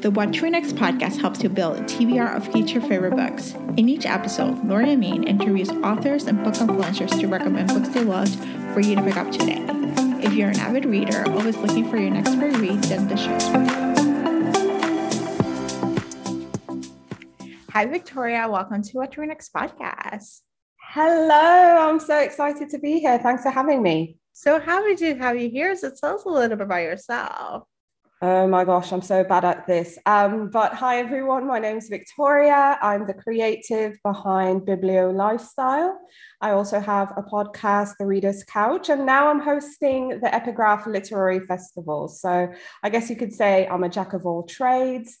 The What Next podcast helps you build a TBR of future favorite books. In each episode, Lori and Maine interviews authors and book influencers to recommend books they loved for you to pick up today. If you're an avid reader, always looking for your next great read, then the show's for you. Hi, Victoria. Welcome to What Next podcast. Hello, I'm so excited to be here. Thanks for having me. So happy to have you here. So tell us a little bit about yourself. Oh my gosh, I'm so bad at this. Um, but hi everyone, my name is Victoria. I'm the creative behind Biblio Lifestyle. I also have a podcast, The Reader's Couch, and now I'm hosting the Epigraph Literary Festival. So I guess you could say I'm a jack of all trades.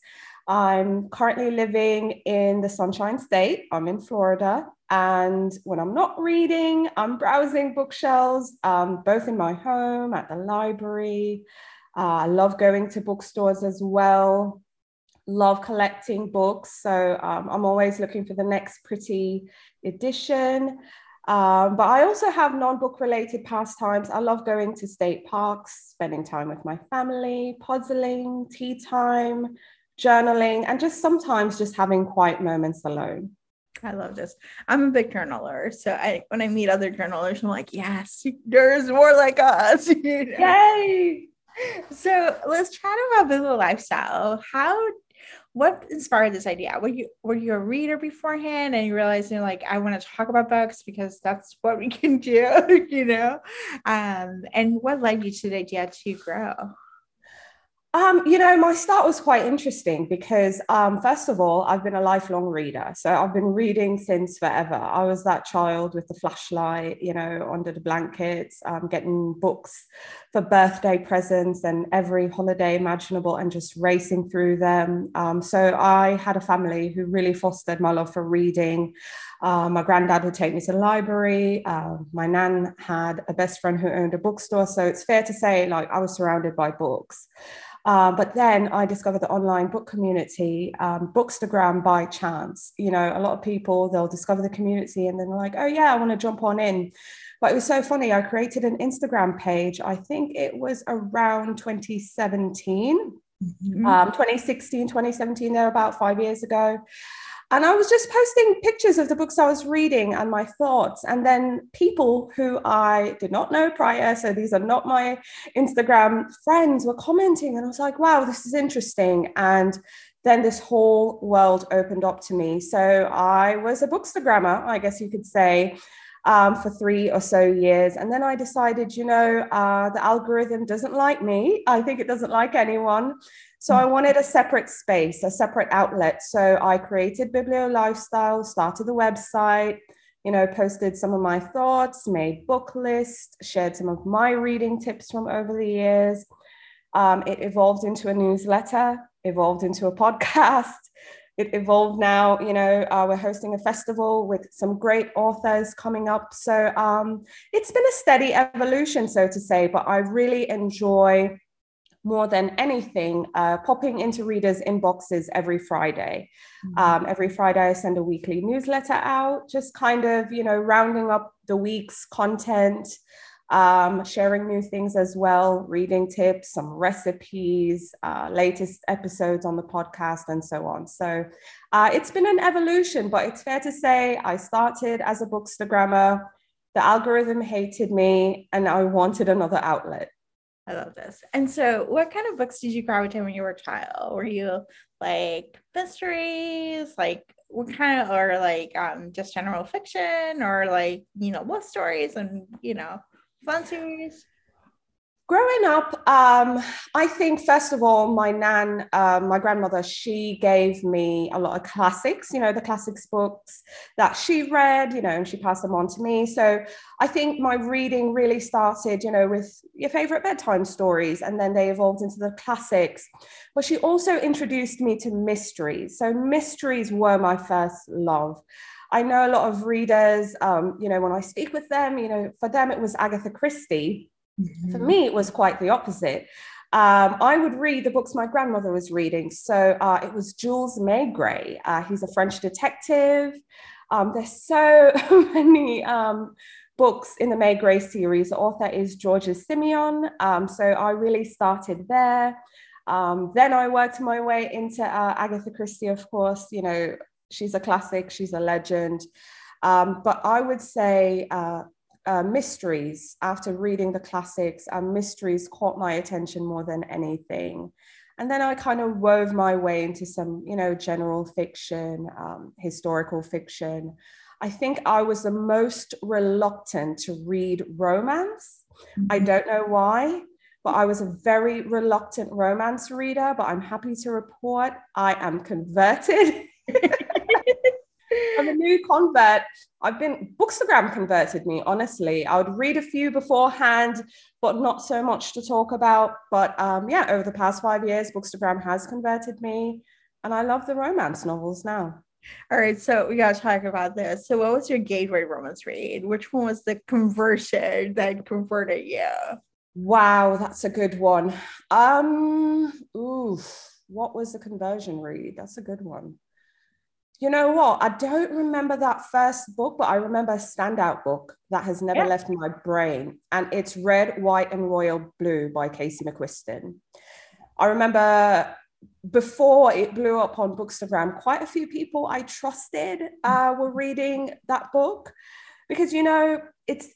I'm currently living in the Sunshine State. I'm in Florida. And when I'm not reading, I'm browsing bookshelves, um, both in my home, at the library. Uh, I love going to bookstores as well. Love collecting books. So um, I'm always looking for the next pretty edition. Um, but I also have non book related pastimes. I love going to state parks, spending time with my family, puzzling, tea time, journaling, and just sometimes just having quiet moments alone. I love this. I'm a big journaler. So I when I meet other journalers, I'm like, yes, there's more like us. You know? Yay! So let's chat about Biblio lifestyle. How what inspired this idea? Were you were you a reader beforehand and you realized you're like I want to talk about books because that's what we can do, you know? Um, and what led you to the idea to grow? Um, you know, my start was quite interesting because, um, first of all, I've been a lifelong reader. So I've been reading since forever. I was that child with the flashlight, you know, under the blankets, um, getting books for birthday presents and every holiday imaginable and just racing through them. Um, so I had a family who really fostered my love for reading. Uh, my granddad would take me to the library. Uh, my nan had a best friend who owned a bookstore. So it's fair to say, like, I was surrounded by books. Uh, but then I discovered the online book community, um, Bookstagram by chance. You know, a lot of people, they'll discover the community and then they're like, oh, yeah, I want to jump on in. But it was so funny. I created an Instagram page, I think it was around 2017. Mm-hmm. Um, 2016, 2017, there about five years ago. And I was just posting pictures of the books I was reading and my thoughts. And then people who I did not know prior, so these are not my Instagram friends, were commenting. And I was like, wow, this is interesting. And then this whole world opened up to me. So I was a bookstagrammer, I guess you could say. Um, for three or so years. And then I decided, you know, uh, the algorithm doesn't like me. I think it doesn't like anyone. So I wanted a separate space, a separate outlet. So I created Biblio Lifestyle, started the website, you know, posted some of my thoughts, made book lists, shared some of my reading tips from over the years. Um, it evolved into a newsletter, evolved into a podcast. It evolved now, you know, uh, we're hosting a festival with some great authors coming up. So um, it's been a steady evolution, so to say, but I really enjoy more than anything, uh, popping into readers' inboxes every Friday. Mm-hmm. Um, every Friday, I send a weekly newsletter out, just kind of, you know, rounding up the week's content, um, sharing new things as well, reading tips, some recipes, uh, latest episodes on the podcast, and so on. So uh, it's been an evolution, but it's fair to say I started as a bookstagrammer. The algorithm hated me, and I wanted another outlet. I love this. And so, what kind of books did you gravitate when you were a child? Were you like mysteries, like what kind of, or like um, just general fiction, or like you know love stories and you know fun series? Growing up, um, I think first of all, my nan, um, my grandmother, she gave me a lot of classics, you know, the classics books that she read, you know, and she passed them on to me. So I think my reading really started, you know, with your favorite bedtime stories, and then they evolved into the classics. But she also introduced me to mysteries. So mysteries were my first love. I know a lot of readers, um, you know, when I speak with them, you know, for them it was Agatha Christie Mm-hmm. For me, it was quite the opposite. Um, I would read the books my grandmother was reading. So uh, it was Jules Maigret. Uh, he's a French detective. Um, there's so many um, books in the Maigret series. The author is Georges Simenon. Um, so I really started there. Um, then I worked my way into uh, Agatha Christie, of course. You know, she's a classic, she's a legend. Um, but I would say uh, uh, mysteries, after reading the classics, um, mysteries caught my attention more than anything. And then I kind of wove my way into some, you know, general fiction, um, historical fiction. I think I was the most reluctant to read romance. Mm-hmm. I don't know why, but I was a very reluctant romance reader. But I'm happy to report I am converted. I'm a new convert. I've been Bookstagram converted me, honestly. I would read a few beforehand, but not so much to talk about. But um, yeah, over the past five years, Bookstagram has converted me. And I love the romance novels now. All right, so we gotta talk about this. So, what was your gateway romance read? Which one was the conversion that converted you? Wow, that's a good one. Um, ooh, what was the conversion read? That's a good one you know what? I don't remember that first book, but I remember a standout book that has never yeah. left my brain. And it's Red, White, and Royal Blue by Casey McQuiston. I remember before it blew up on Bookstagram, quite a few people I trusted uh, were reading that book because, you know, it's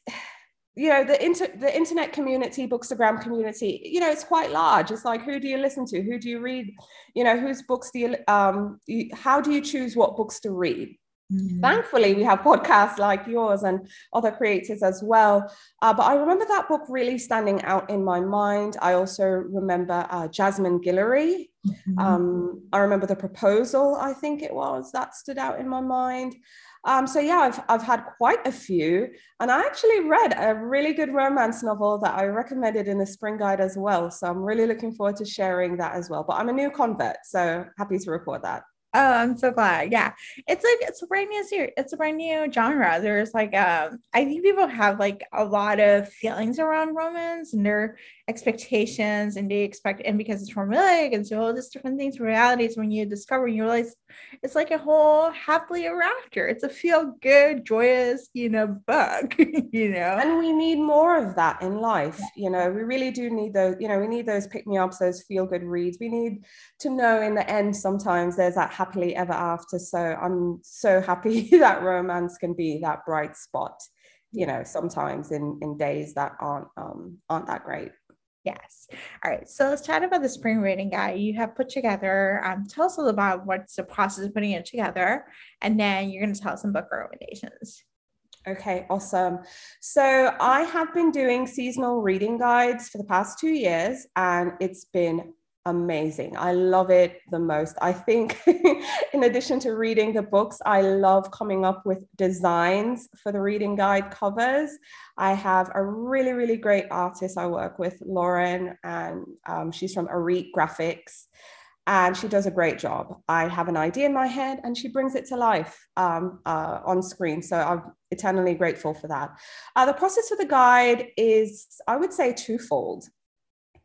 you know the inter the internet community bookstagram community you know it's quite large. It's like who do you listen to? Who do you read? You know whose books do you um you, how do you choose what books to read? Mm-hmm. thankfully we have podcasts like yours and other creators as well. Uh, but i remember that book really standing out in my mind. I also remember uh, jasmine guillory. Mm-hmm. um, i remember the proposal i think it was that stood out in my mind um, so yeah, I've, I've had quite a few. And I actually read a really good romance novel that I recommended in the spring guide as well. So I'm really looking forward to sharing that as well. But I'm a new convert, so happy to report that. Oh, I'm so glad. Yeah. It's like it's a brand new series. It's a brand new genre. There's like um I think people have like a lot of feelings around romance and their expectations and they expect and because it's formulaic and so all these different things realities when you discover and you realize it's like a whole happily ever after. It's a feel good, joyous, you know, book, you know. And we need more of that in life. You know, we really do need those, you know, we need those pick me ups, those feel good reads. We need to know in the end sometimes there's that happily ever after. So I'm so happy that romance can be that bright spot, you know, sometimes in in days that aren't um aren't that great. Yes. All right. So let's chat about the spring reading guide you have put together. Um, tell us a little about what's the process of putting it together, and then you're going to tell us some book recommendations. Okay, awesome. So I have been doing seasonal reading guides for the past two years, and it's been amazing. I love it the most. I think, in addition to reading the books, I love coming up with designs for the reading guide covers. I have a really, really great artist I work with, Lauren, and um, she's from Arete Graphics. And she does a great job. I have an idea in my head and she brings it to life um, uh, on screen. So I'm eternally grateful for that. Uh, the process for the guide is, I would say, twofold.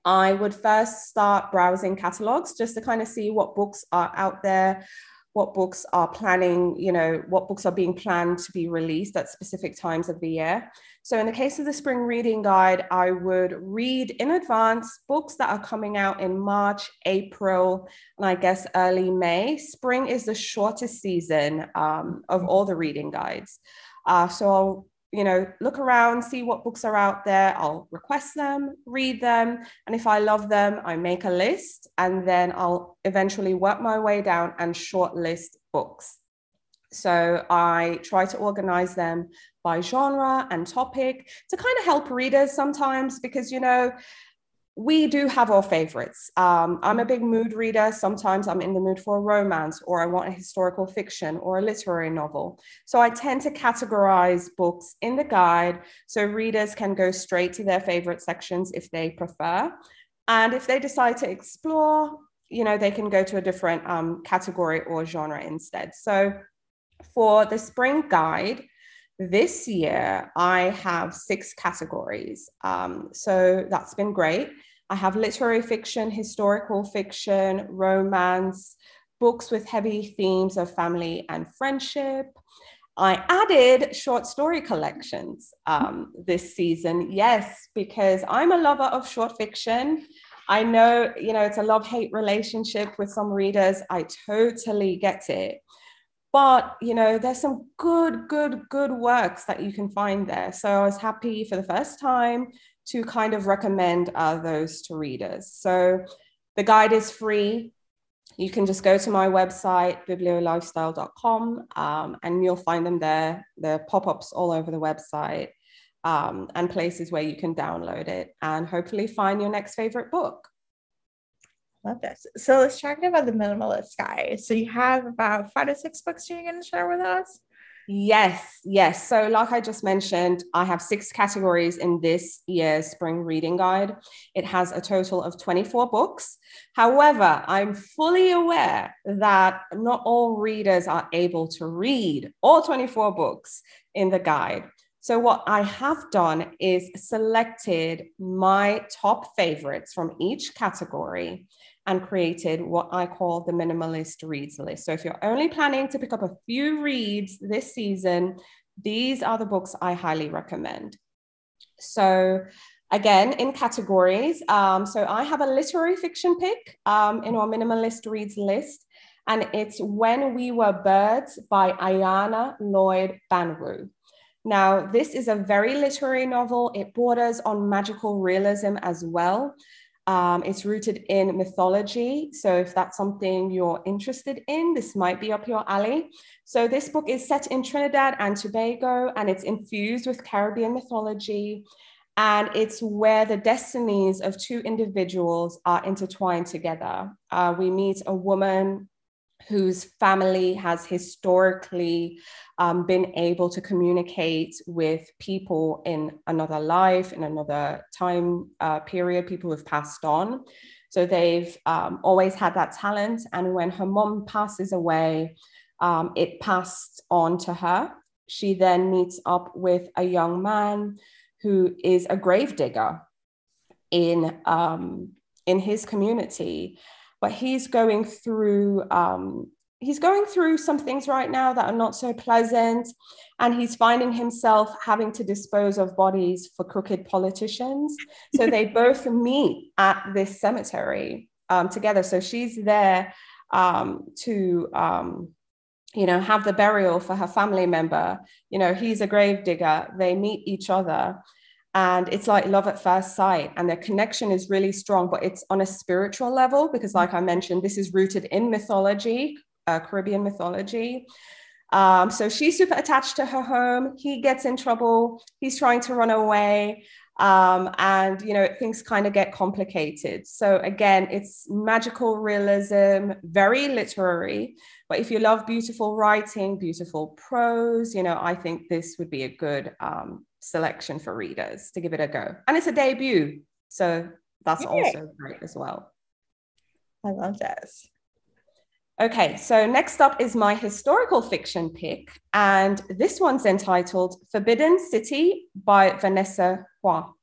I would first start browsing catalogs just to kind of see what books are out there, what books are planning, you know, what books are being planned to be released at specific times of the year. So, in the case of the spring reading guide, I would read in advance books that are coming out in March, April, and I guess early May. Spring is the shortest season um, of all the reading guides. Uh, so, I'll you know, look around, see what books are out there. I'll request them, read them. And if I love them, I make a list and then I'll eventually work my way down and shortlist books. So I try to organize them by genre and topic to kind of help readers sometimes because, you know, we do have our favorites. Um, I'm a big mood reader. Sometimes I'm in the mood for a romance, or I want a historical fiction or a literary novel. So I tend to categorize books in the guide so readers can go straight to their favorite sections if they prefer. And if they decide to explore, you know, they can go to a different um, category or genre instead. So for the spring guide, this year I have six categories. Um, so that's been great. I have literary fiction, historical fiction, romance, books with heavy themes of family and friendship. I added short story collections um, this season, yes, because I'm a lover of short fiction. I know, you know, it's a love hate relationship with some readers. I totally get it. But, you know, there's some good, good, good works that you can find there. So I was happy for the first time to kind of recommend uh, those to readers. So the guide is free. You can just go to my website, bibliolifestyle.com, um, and you'll find them there. There are pop ups all over the website um, and places where you can download it and hopefully find your next favorite book. Love this. So let's talk about the minimalist guy. So you have about five to six books you're going to share with us. Yes, yes. So, like I just mentioned, I have six categories in this year's spring reading guide. It has a total of 24 books. However, I'm fully aware that not all readers are able to read all 24 books in the guide. So, what I have done is selected my top favorites from each category and created what I call the minimalist reads list. So, if you're only planning to pick up a few reads this season, these are the books I highly recommend. So, again, in categories, um, so I have a literary fiction pick um, in our minimalist reads list, and it's When We Were Birds by Ayanna Lloyd Banwo. Now, this is a very literary novel. It borders on magical realism as well. Um, it's rooted in mythology. So, if that's something you're interested in, this might be up your alley. So, this book is set in Trinidad and Tobago and it's infused with Caribbean mythology. And it's where the destinies of two individuals are intertwined together. Uh, we meet a woman whose family has historically um, been able to communicate with people in another life, in another time uh, period, people who've passed on. So they've um, always had that talent. And when her mom passes away, um, it passed on to her. She then meets up with a young man who is a gravedigger in, um, in his community but he's going through um, he's going through some things right now that are not so pleasant and he's finding himself having to dispose of bodies for crooked politicians. So they both meet at this cemetery um, together. So she's there um, to um, you know have the burial for her family member. You know he's a grave digger. They meet each other and it's like love at first sight and their connection is really strong but it's on a spiritual level because like i mentioned this is rooted in mythology uh, caribbean mythology. Um, so she's super attached to her home. He gets in trouble. He's trying to run away. Um, and you know things kind of get complicated. So again it's magical realism very literary. But if you love beautiful writing beautiful prose you know i think this would be a good um, selection for readers to give it a go. And it's a debut. So that's yeah. also great as well. I love this. Okay, so next up is my historical fiction pick. And this one's entitled Forbidden City by Vanessa Hua.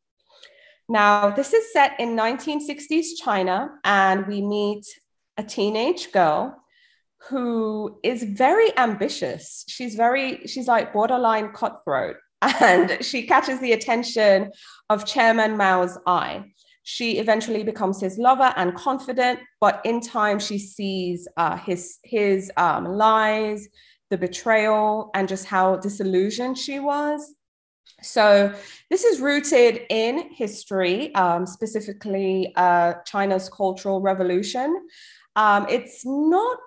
Now, this is set in 1960s China, and we meet a teenage girl who is very ambitious. She's very, she's like borderline cutthroat and she catches the attention of Chairman Mao's eye. She eventually becomes his lover and confident, but in time she sees uh, his his um, lies, the betrayal, and just how disillusioned she was. So this is rooted in history, um, specifically uh, China's Cultural Revolution. Um, it's not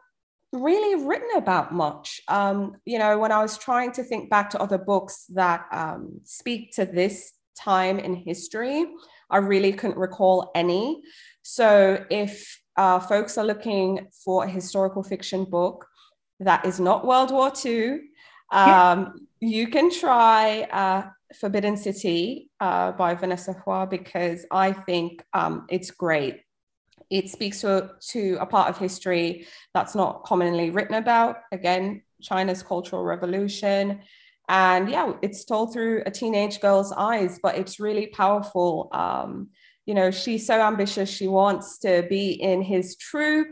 really written about much. Um, you know, when I was trying to think back to other books that um, speak to this time in history, I really couldn't recall any. So if uh, folks are looking for a historical fiction book that is not World War II, um, you can try uh, Forbidden City uh, by Vanessa Hua because I think um, it's great it speaks to, to a part of history that's not commonly written about. Again, China's Cultural Revolution. And yeah, it's told through a teenage girl's eyes, but it's really powerful. Um, you know, she's so ambitious. She wants to be in his troop,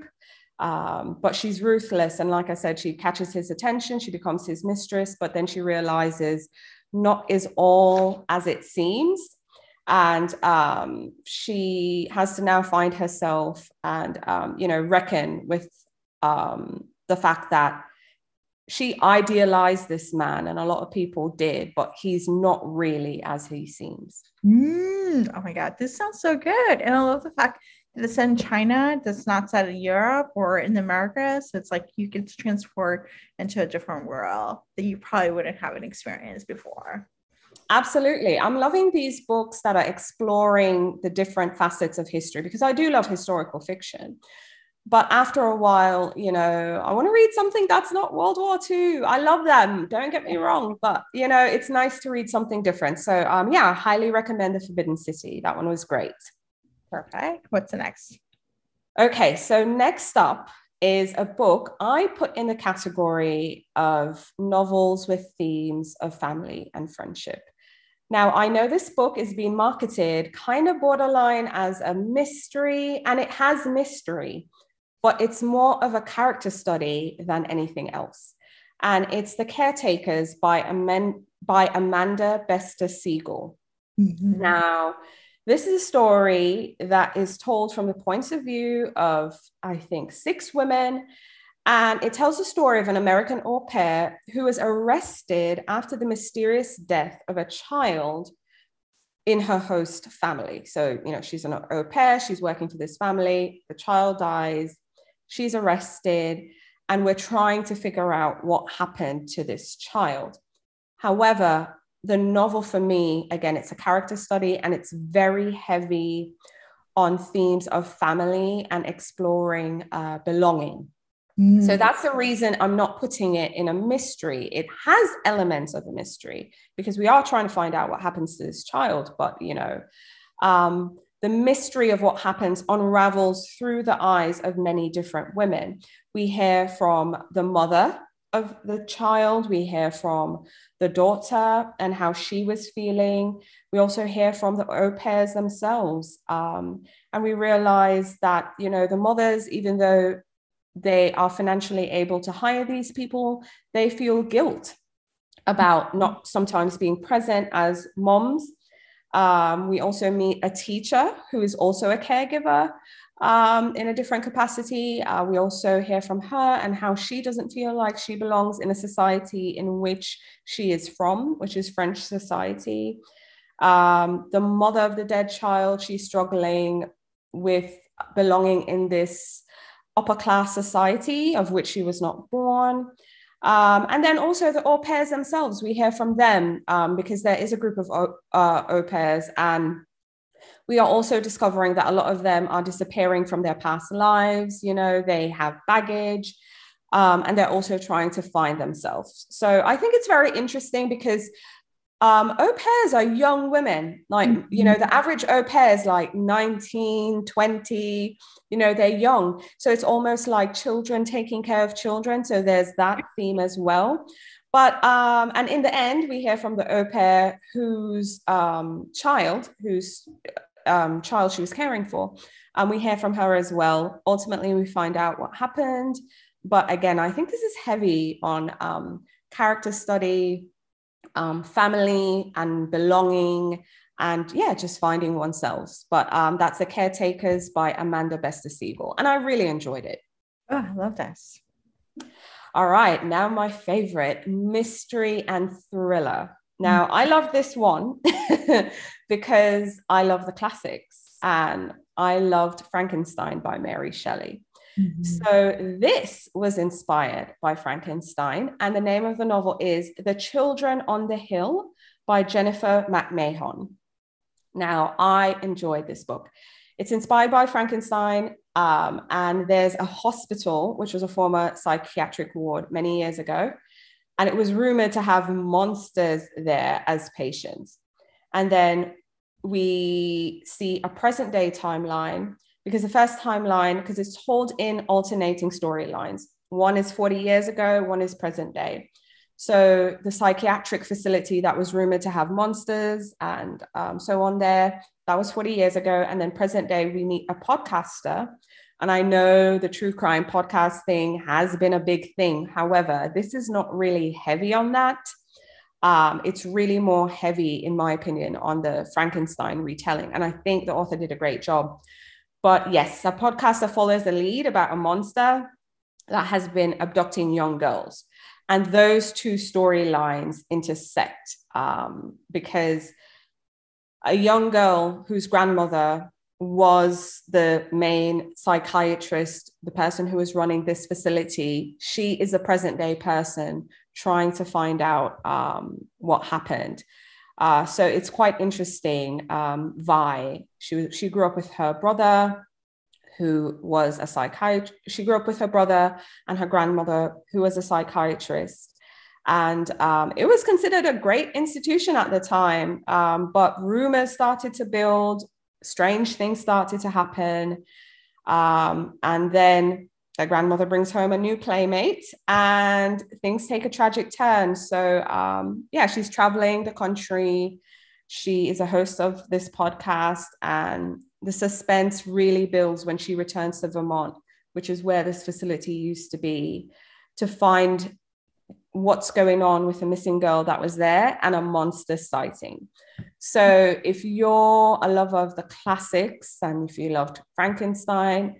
um, but she's ruthless. And like I said, she catches his attention, she becomes his mistress, but then she realizes not is all as it seems. And um, she has to now find herself and um, you know reckon with um, the fact that she idealized this man and a lot of people did but he's not really as he seems. Mm, oh my god this sounds so good. And i love the fact that it's in china that's not set in europe or in america so it's like you get to transport into a different world that you probably wouldn't have an experience before Absolutely. I'm loving these books that are exploring the different facets of history because I do love historical fiction. But after a while, you know, I want to read something that's not World War II. I love them. Don't get me wrong, but you know, it's nice to read something different. So, um, yeah, I highly recommend The Forbidden City. That one was great. Perfect. What's the next? Okay, so next up is a book I put in the category of novels with themes of family and friendship. Now, I know this book is being marketed kind of borderline as a mystery, and it has mystery, but it's more of a character study than anything else. And it's The Caretakers by, Amen- by Amanda Bestor-Siegal. Mm-hmm. Now, this is a story that is told from the points of view of, I think, six women and it tells the story of an American au pair who was arrested after the mysterious death of a child in her host family. So, you know, she's an au pair, she's working for this family, the child dies, she's arrested, and we're trying to figure out what happened to this child. However, the novel for me, again, it's a character study and it's very heavy on themes of family and exploring uh, belonging. So mm. that's the reason I'm not putting it in a mystery. It has elements of a mystery because we are trying to find out what happens to this child, but you know, um, the mystery of what happens unravels through the eyes of many different women. We hear from the mother of the child, we hear from the daughter and how she was feeling. We also hear from the au pairs themselves. Um, and we realize that, you know, the mothers, even though they are financially able to hire these people, they feel guilt about not sometimes being present as moms. Um, we also meet a teacher who is also a caregiver um, in a different capacity. Uh, we also hear from her and how she doesn't feel like she belongs in a society in which she is from, which is French society. Um, the mother of the dead child, she's struggling with belonging in this upper class society of which she was not born. Um, and then also the au pairs themselves, we hear from them um, because there is a group of au, uh, au pairs, and we are also discovering that a lot of them are disappearing from their past lives. You know, they have baggage, um, and they're also trying to find themselves. So I think it's very interesting because um, au pairs are young women like mm-hmm. you know the average au pair is like 19 20 you know they're young. So it's almost like children taking care of children. So there's that theme as well. But um, and in the end we hear from the au pair whose um, child whose um, child she was caring for. And we hear from her as well. Ultimately we find out what happened. But again i think this is heavy on um, character study um, family and belonging and yeah, just finding oneself. But um, that's The Caretakers by Amanda Bestor-Siegal. And I really enjoyed it. Oh, I love this. All right, now my favorite mystery and thriller. Now, mm. I love this one because I love the classics and I loved Frankenstein by Mary Shelley. Mm-hmm. So this was inspired by Frankenstein, and the name of the novel is The Children on the Hill by Jennifer McMahon. Now, I enjoyed this book. It's inspired by Frankenstein, um, and there's a hospital, which was a former psychiatric ward many years ago, and it was rumored to have monsters there as patients. And then we see a present day timeline because the first timeline, because it's told in alternating storylines. One is 40 years ago, one is present day. So the psychiatric facility that was rumored to have monsters and um, so on there, that was 40 years ago. And then present day, we meet a podcaster. And I know the true crime podcast thing has been a big thing. However, this is not really heavy on that. Um, it's really more heavy, in my opinion, on the Frankenstein retelling. And I think the author did a great job. But yes, a podcast that follows the lead about a monster that has been abducting young girls. And those two storylines intersect um, because a young girl whose grandmother was the main psychiatrist, the person who was running this facility. She is a present day person trying to find out um, what happened. Uh, so it's quite interesting. Um, Vi, she, she grew up with her brother, who was a psychiatrist. She grew up with her brother and her grandmother, who was a psychiatrist. And um, it was considered a great institution at the time. Um, but rumors started to build, strange things started to happen. Um, and then their grandmother brings home a new playmate and things take a tragic turn. So, um, yeah, she's traveling the country. She is a host of this podcast, and the suspense really builds when she returns to Vermont, which is where this facility used to be, to find what's going on with a missing girl that was there and a monster sighting. So, if you're a lover of the classics and if you loved Frankenstein,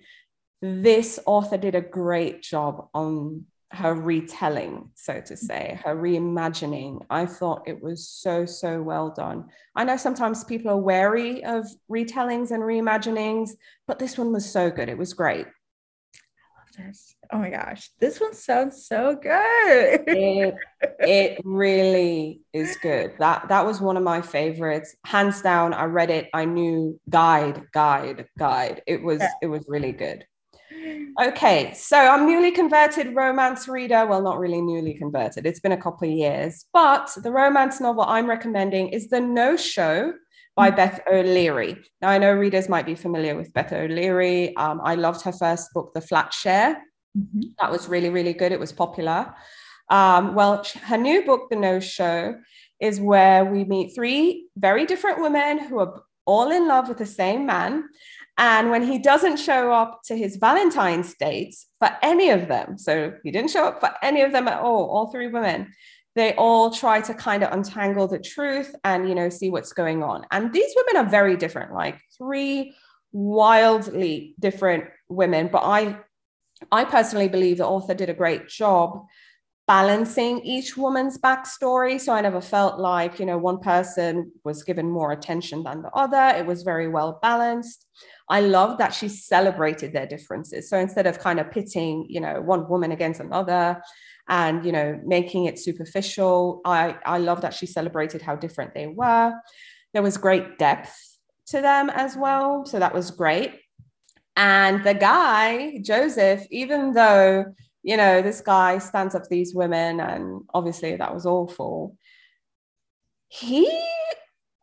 this author did a great job on her retelling, so to say, her reimagining. I thought it was so, so well done. I know sometimes people are wary of retellings and reimaginings, but this one was so good. It was great. I love this. Oh my gosh, this one sounds so good. it, it really is good. That that was one of my favorites. Hands down, I read it. I knew guide, guide, guide. It was yeah. it was really good. Okay, so I'm newly converted romance reader. Well, not really newly converted, it's been a couple of years. But the romance novel I'm recommending is The No Show by mm-hmm. Beth O'Leary. Now, I know readers might be familiar with Beth O'Leary. Um, I loved her first book, The Flat Share. Mm-hmm. That was really, really good. It was popular. Um, well, her new book, The No Show, is where we meet three very different women who are all in love with the same man. And when he doesn't show up to his Valentine's dates for any of them, so he didn't show up for any of them at all, all three women, they all try to kind of untangle the truth and, you know, see what's going on. And these women are very different, like three wildly different women. But I, I personally believe the author did a great job balancing each woman's backstory. So I never felt like, you know, one person was given more attention than the other. It was very well balanced. I love that she celebrated their differences. So instead of kind of pitting, you know, one woman against another and, you know, making it superficial, I, I love that she celebrated how different they were. There was great depth to them as well. So that was great. And the guy, Joseph, even though, you know, this guy stands up these women and obviously that was awful, he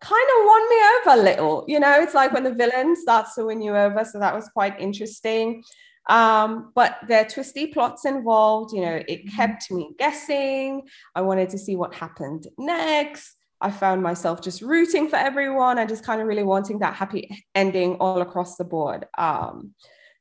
kind of won me over a little. You know, it's like when the villain starts to win you over. So that was quite interesting. Um, but there are twisty plots involved. You know, it mm-hmm. kept me guessing. I wanted to see what happened next. I found myself just rooting for everyone and just kind of really wanting that happy ending all across the board. Um,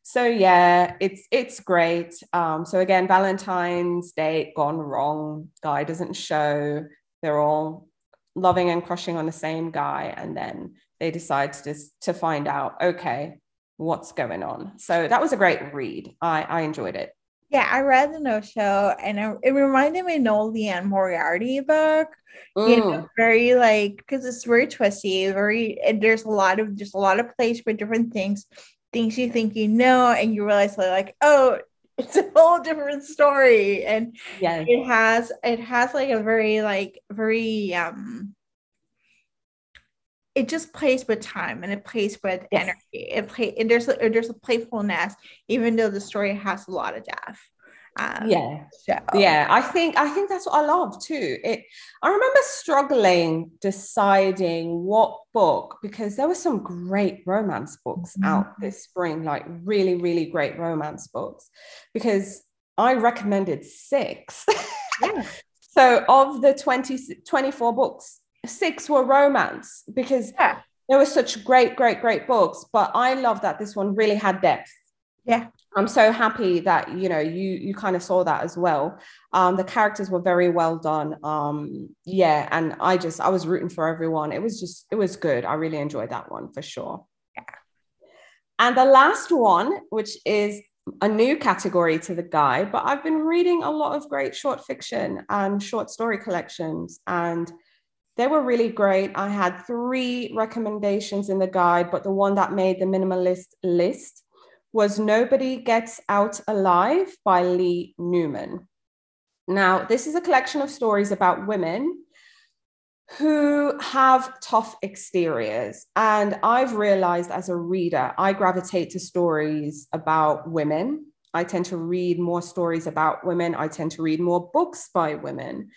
so yeah, it's it's great. Um, so again, Valentine's Day gone wrong. Guy doesn't show. They're all loving and crushing on the same guy and then they decide to just to find out okay what's going on. So that was a great read. I i enjoyed it. Yeah i read the no show and it, it reminded me of no liane moriarty book. Mm. you know very like because it's very twisty very and there's a lot of just a lot of place for different things things you think you know and you realize like oh it's a whole different story and yeah it has it has like a very like very um it just plays with time and it plays with yes. energy. It play and there's a, there's a playfulness even though the story has a lot of death um, yeah, so. yeah. I think I think that's what I love too. It. I remember struggling deciding what book because there were some great romance books mm-hmm. out this spring, like really, really great romance books. Because I recommended six. Yeah. so of the 20, 24 books, six were romance because yeah. there were such great, great, great books. But I love that this one really had depth Yeah. I'm so happy that you know you you kind of saw that as well. Um, the characters were very well done. Um, yeah, and I just I was rooting for everyone. It was just it was good. I really enjoyed that one for sure. Yeah. And the last one, which is a new category to the guide, but I've been reading a lot of great short fiction and short story collections, and they were really great. I had three recommendations in the guide, but the one that made the minimalist list was Nobody Gets Out Alive by Leigh Newman. Now, this is a collection of stories about women who have tough exteriors. And I've realized as a reader, I gravitate to stories about women. I tend to read more stories about women. I tend to read more books by women.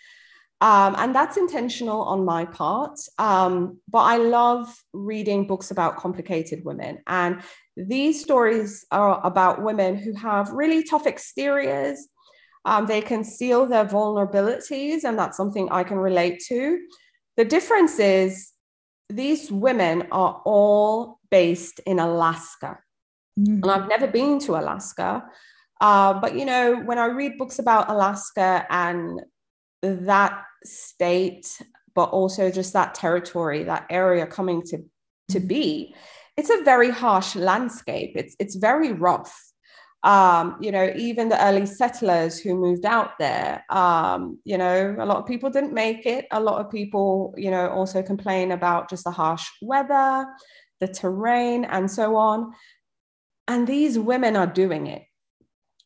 Um, and that's intentional on my part. Um, but I love reading books about complicated women. And these stories are about women who have really tough exteriors. Um, they conceal their vulnerabilities, and that's something I can relate to. The difference is these women are all based in Alaska. Mm-hmm. And I've never been to Alaska. Uh, but, you know, when I read books about Alaska and that state, but also just that territory, that area coming to, to be, it's a very harsh landscape. It's, it's very rough. Um, you know, even the early settlers who moved out there, um, you know, a lot of people didn't make it. A lot of people, you know, also complain about just the harsh weather, the terrain, and so on. And these women are doing it.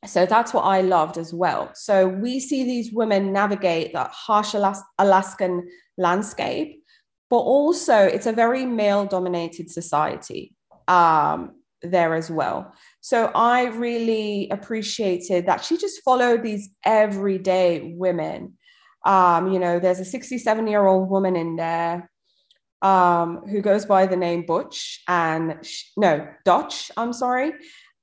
So that's what I loved as well. So we see these women navigate that harsh Alas- Alaskan landscape, but also it's a very male dominated society um, there as well. So I really appreciated that she just followed these everyday women. Um, you know, there's a 67 year old woman in there um, who goes by the name Butch and no, Dutch, I'm sorry.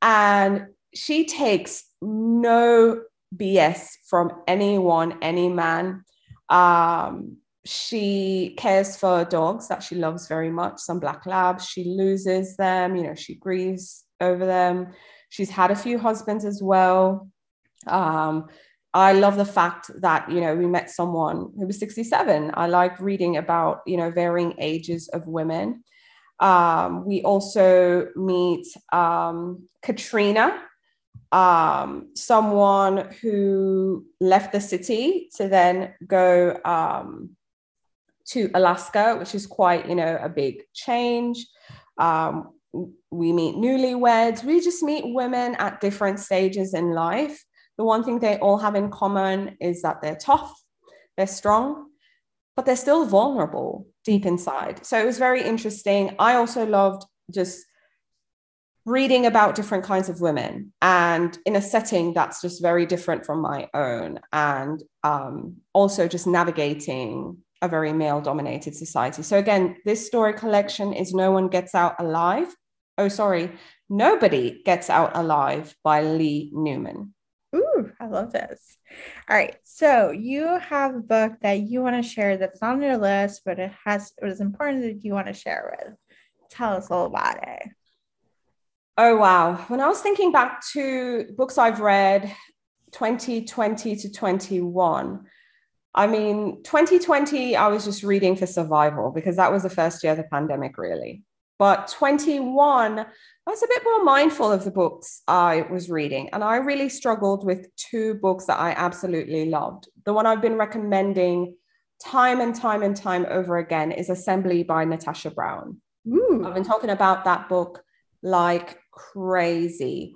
And she takes no BS from anyone, any man. Um, she cares for dogs that she loves very much, some black labs. She loses them, you know, she grieves over them. She's had a few husbands as well. Um, I love the fact that, you know, we met someone who was 67. I like reading about, you know, varying ages of women. Um, we also meet um, Katrina, um, someone who left the city to then go um, to Alaska, which is quite, you know, a big change. Um, we meet newlyweds. We just meet women at different stages in life. The one thing they all have in common is that they're tough, they're strong, but they're still vulnerable deep inside. So it was very interesting. I also loved just reading about different kinds of women and in a setting that's just very different from my own and um, also just navigating a very male dominated society so again this story collection is no one gets out alive oh sorry nobody gets out alive by leigh newman Ooh, I love this. All right. So you have a book that you want to share that's on your list, but it has it was important that you want to share with. Tell us all about it. Oh, wow. When I was thinking back to books I've read 2020 to 21, I mean, 2020, I was just reading for survival because that was the first year of the pandemic, really. But 21, I was a bit more mindful of the books I was reading. And I really struggled with two books that I absolutely loved. The one I've been recommending time and time and time over again is Assembly by Natasha Brown. Ooh. I've been talking about that book like crazy.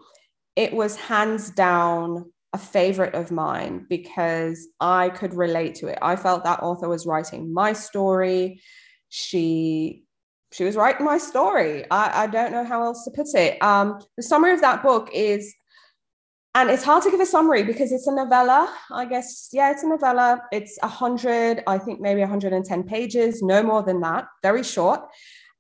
It was hands down a favorite of mine because I could relate to it. I felt that author was writing my story. She she was writing my story. I, I don't know how else to put it. Um, the summary of that book is, and it's hard to give a summary because it's a novella. I guess, yeah, it's a novella. It's a hundred, I think maybe 110 pages, no more than that, very short.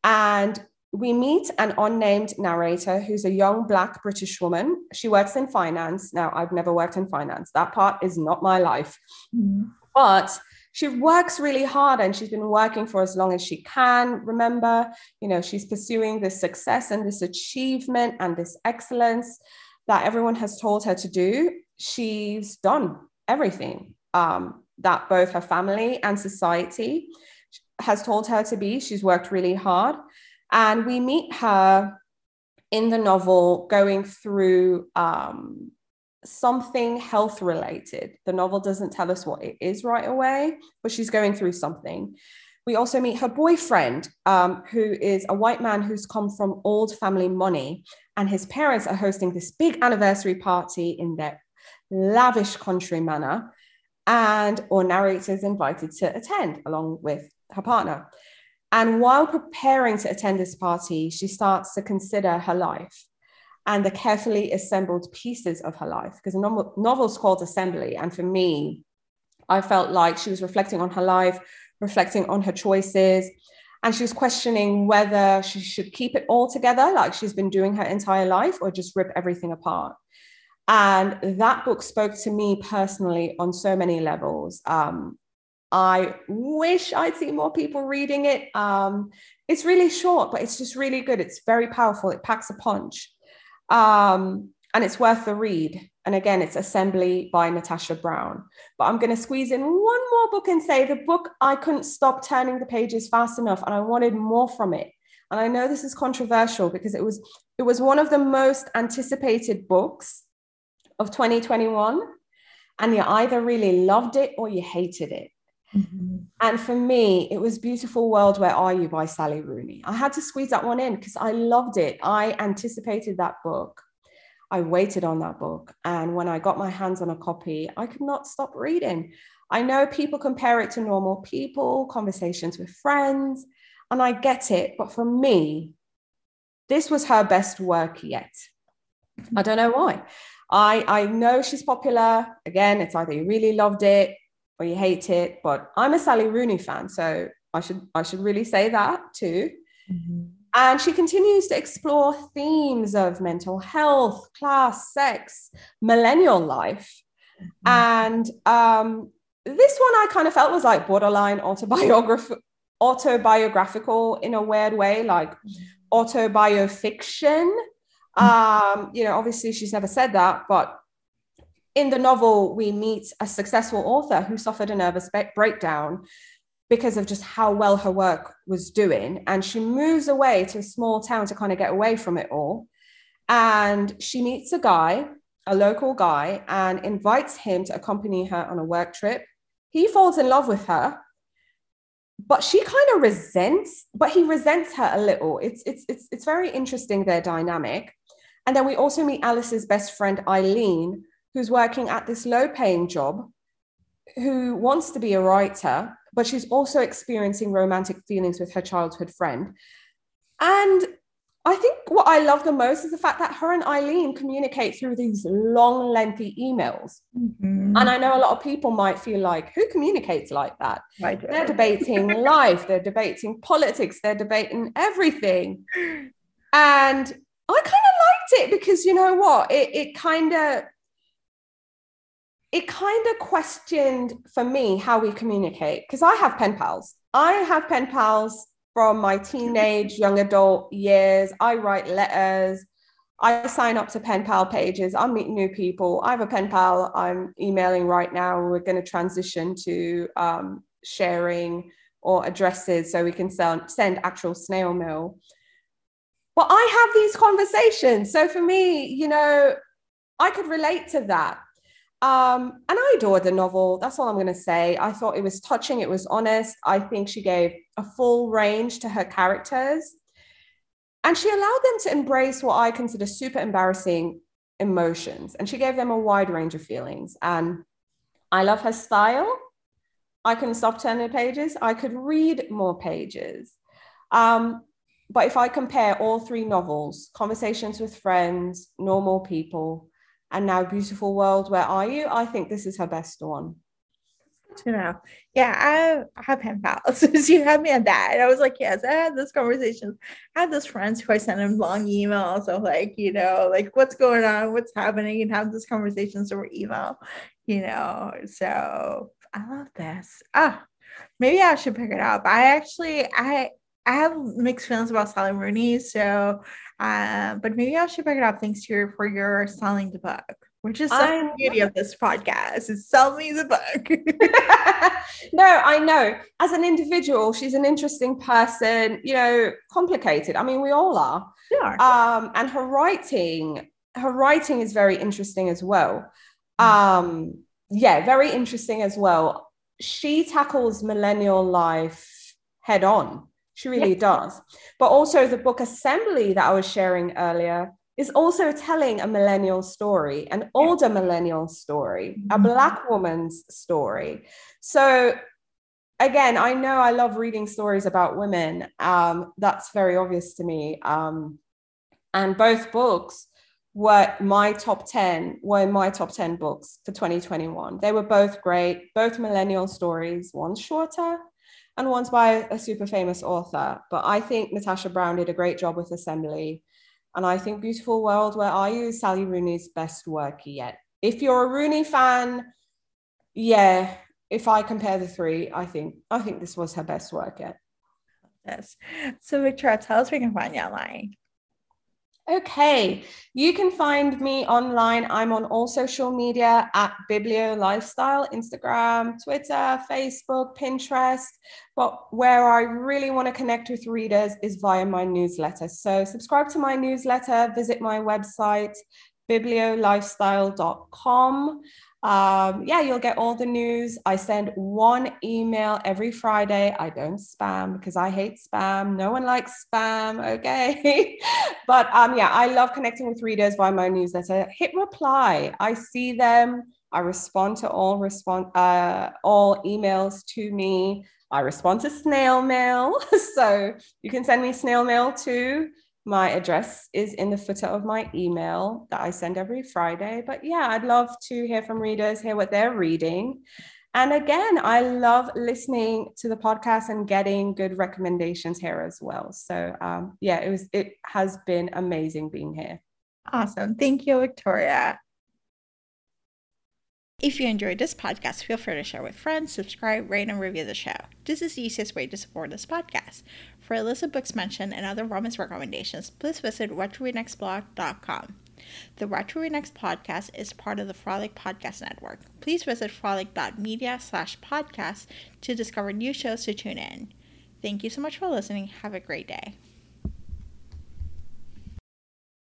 And we meet an unnamed narrator who's a young Black British woman. She works in finance. Now, I've never worked in finance. That part is not my life. Mm-hmm. But she works really hard and she's been working for as long as she can. Remember, you know, she's pursuing this success and this achievement and this excellence. that everyone has told her to do, she's done everything um, that both her family and society has told her to be. She's worked really hard. And we meet her in the novel going through um, something health related. The novel doesn't tell us what it is right away, but she's going through something. We also meet her boyfriend, um, who is a white man who's come from old family money, and his parents are hosting this big anniversary party in their lavish country manor, and our narrator is invited to attend along with her partner. And while preparing to attend this party, she starts to consider her life and the carefully assembled pieces of her life. Because the novel, novel's called Assembly. And for me, I felt like she was reflecting on her life, reflecting on her choices. And she was questioning whether she should keep it all together, like she's been doing her entire life, or just rip everything apart. And that book spoke to me personally on so many levels. Um, I wish I'd see more people reading it. Um, it's really short, but it's just really good. It's very powerful. It packs a punch. Um, and it's worth the read. And again, it's Assembly by Natasha Brown. But I'm going to squeeze in one more book and say the book, I couldn't stop turning the pages fast enough and I wanted more from it. And I know this is controversial because it was it was one of the most anticipated books of 2021 and you either really loved it or you hated it. Mm-hmm. And for me, it was Beautiful World, Where Are You by Sally Rooney. I had to squeeze that one in because I loved it. I anticipated that book. I waited on that book. And when I got my hands on a copy, I could not stop reading. I know people compare it to normal people, conversations with friends, and I get it. But for me, this was her best work yet. I don't know why. I, I know she's popular. Again, it's either you really loved it or you hate it. But I'm a Sally Rooney fan, so I should I should really say that too. Mm-hmm. And she continues to explore themes of mental health, class, sex, millennial life. Mm-hmm. And um, this one I kind of felt was like borderline autobiographical, autobiographical in a weird way, like mm-hmm. autobiofiction. Mm-hmm. Um, you know, obviously she's never said that, but in the novel, we meet a successful author who suffered a nervous breakdown because of just how well her work was doing. And she moves away to a small town to kind of get away from it all. And she meets a guy, a local guy, and invites him to accompany her on a work trip. He falls in love with her, but she kind of resents, but he resents her a little. It's, it's, it's, it's very interesting, their dynamic. And then we also meet Alice's best friend, Eileen, who's working at this low paying job, who wants to be a writer, but she's also experiencing romantic feelings with her childhood friend. And I think what I love the most is the fact that her and Eileen communicate through these long, lengthy emails. Mm-hmm. And I know a lot of people might feel like, who communicates like that? They're debating life, they're debating politics, they're debating everything. And I kind of liked it because you know what? It, it kind of it kind of questioned for me how we communicate because I have pen pals. I have pen pals from my teenage, young adult years. I write letters. I sign up to pen pal pages. I meet new people. I have a pen pal I'm emailing right now. We're going to transition to um, sharing or addresses so we can sell, send actual snail mail. But I have these conversations. So for me, you know, I could relate to that. Um, and I adored the novel. That's all I'm going to say. I thought it was touching, it was honest. I think she gave a full range to her characters. And she allowed them to embrace what I consider super embarrassing emotions. And she gave them a wide range of feelings. And I love her style. I couldn't stop turning pages. I could read more pages. Um, but if I compare all three novels, Conversations with Friends, Normal People, and now Beautiful World, Where Are You? I think this is her best one. You know, yeah, I, have pen pals. you had me on that. And I was like, yes, I had this conversation. I have those friends who I send them long emails of like, you know, like what's going on, what's happening, and have these conversations over email, you know. So I love this. Ah, maybe I should pick it up. I actually I I have mixed feelings about Sally Rooney, so Uh, but maybe I should pick it up thanks to you for your selling the book, which is the beauty of this podcast is sell me the book. no, I know. As an individual, she's an interesting person, you know, complicated. I mean, we all are. Yeah. Um, and her writing, her writing is very interesting as well. Um, yeah, very interesting as well. She tackles millennial life head on. She really does. But also the book Assembly that I was sharing earlier is also telling a millennial story, an older millennial story, a Mhm. black woman's story. So again, I know I love reading stories about women. Um, that's very obvious to me. Um, and both books were my top 10 were my top 10 books for 2021 they were both great both millennial stories one's shorter and one's by a super famous author but i think natasha brown did a great job with assembly and i think beautiful world where are you sally rooney's best work yet if you're a rooney fan yeah if i compare the three i think i think this was her best work yet Yes. So Victoria, tell us where we can find you online. Okay, you can find me online. I'm on all social media at Biblio Lifestyle, Instagram, Twitter, Facebook, Pinterest. But where I really want to connect with readers is via my newsletter. So subscribe to my newsletter, visit my website, bibliolifestyle.com. Um, yeah, you'll get all the news. I send one email every Friday. I don't spam because I hate spam. No one likes spam. Okay. but um, yeah, I love connecting with readers via my newsletter. Hit reply. I see them. I respond to all respond uh, all emails to me. I respond to snail mail. so you can send me snail mail too. My address is in the footer of my email that I send every Friday. But yeah, I'd love to hear from readers, hear what they're reading. And again, I love listening to the podcast and getting good recommendations here as well. So um, yeah, it was it has been amazing being here. Awesome. Thank you, Victoria. If you enjoyed this podcast, feel free to share with friends, subscribe, rate, and review the show. This is the easiest way to support this podcast. For a list of books mentioned and other romance recommendations, please visit whattoreadnextblog.com. The Next podcast is part of the Frolic Podcast Network. Please visit frolic.media slash podcast to discover new shows to tune in. Thank you so much for listening. Have a great day.